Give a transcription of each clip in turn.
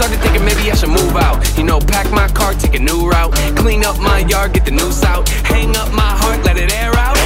Started thinking maybe I should move out. You know, pack my car, take a new route. Clean up my yard, get the noose out. Hang up my heart, let it air out.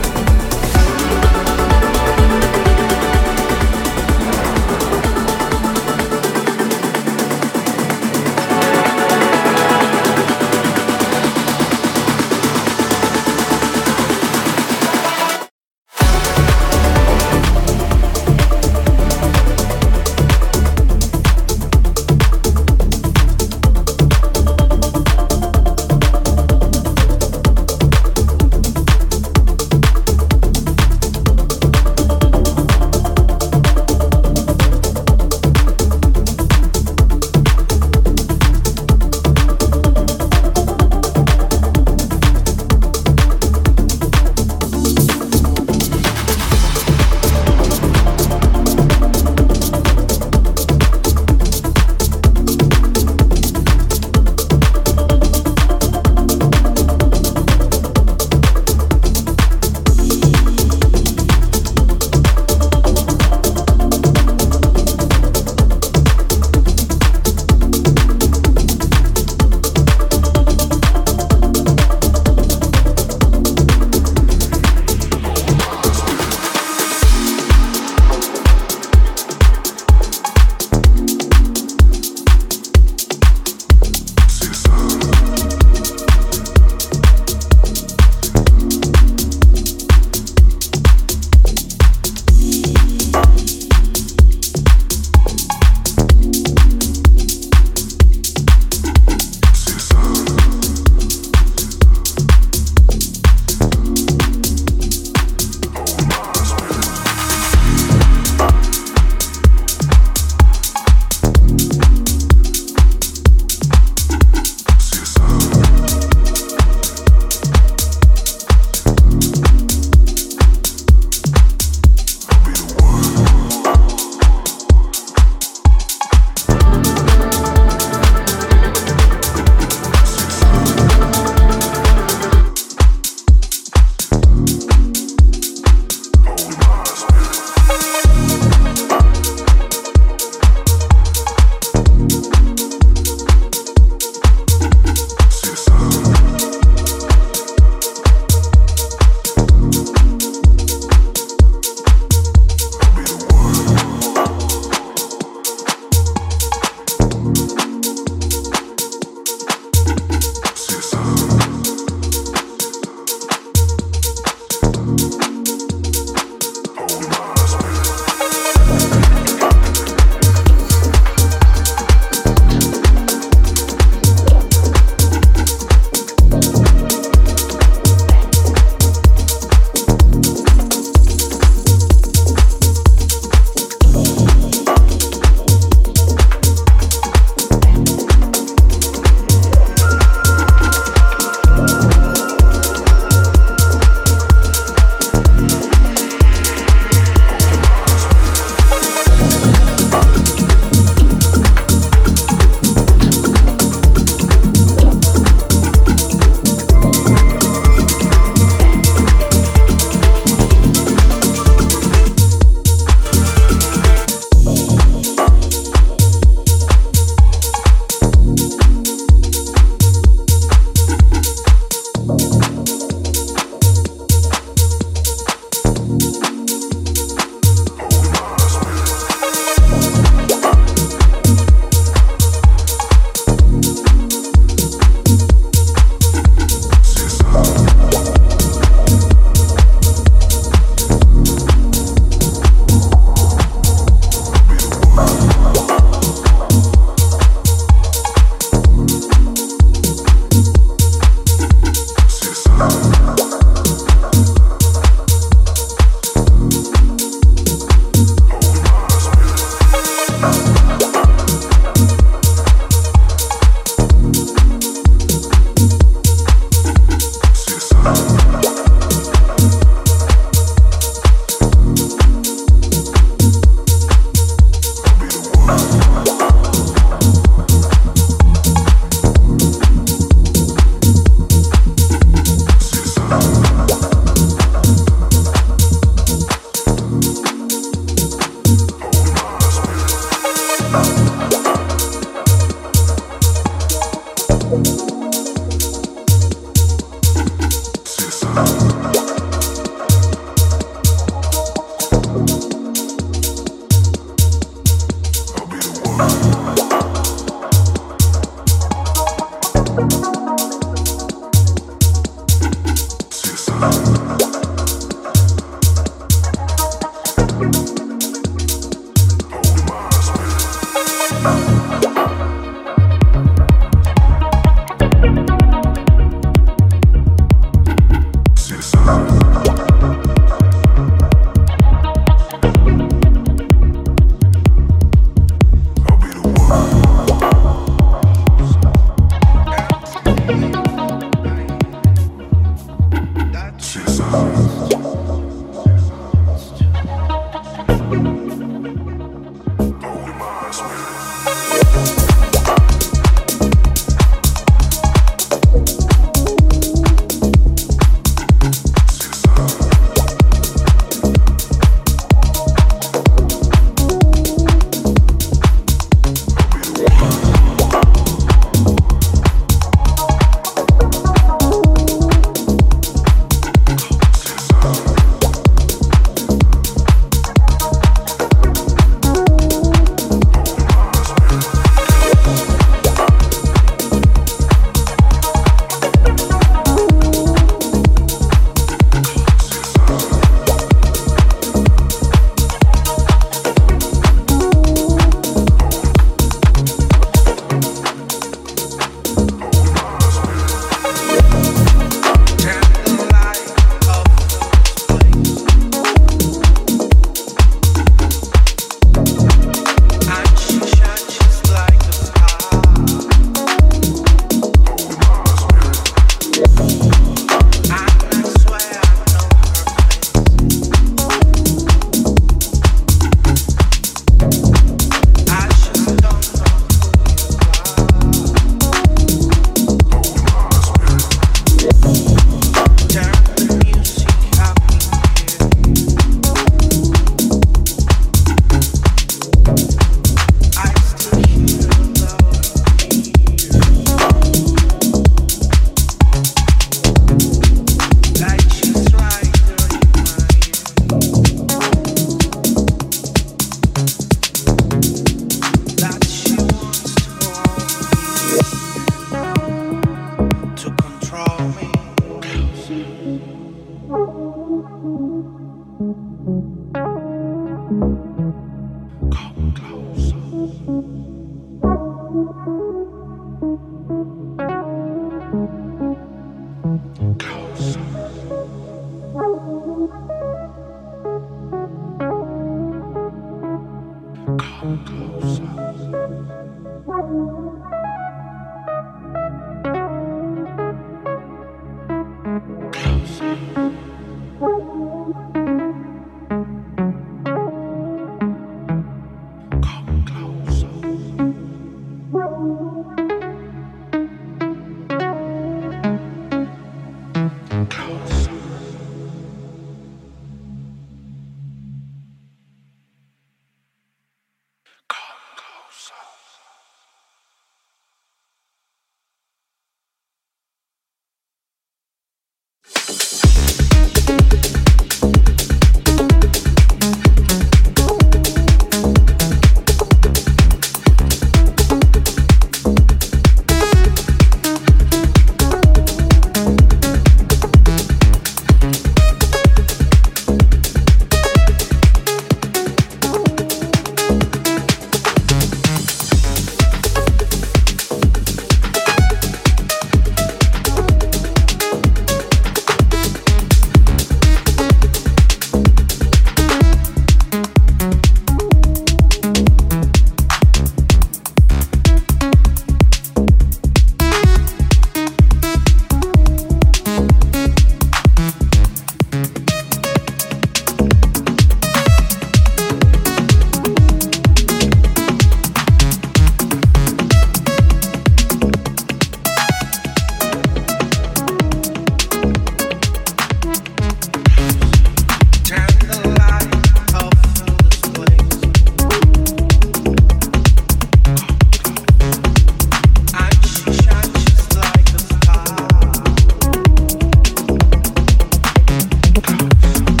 to cross.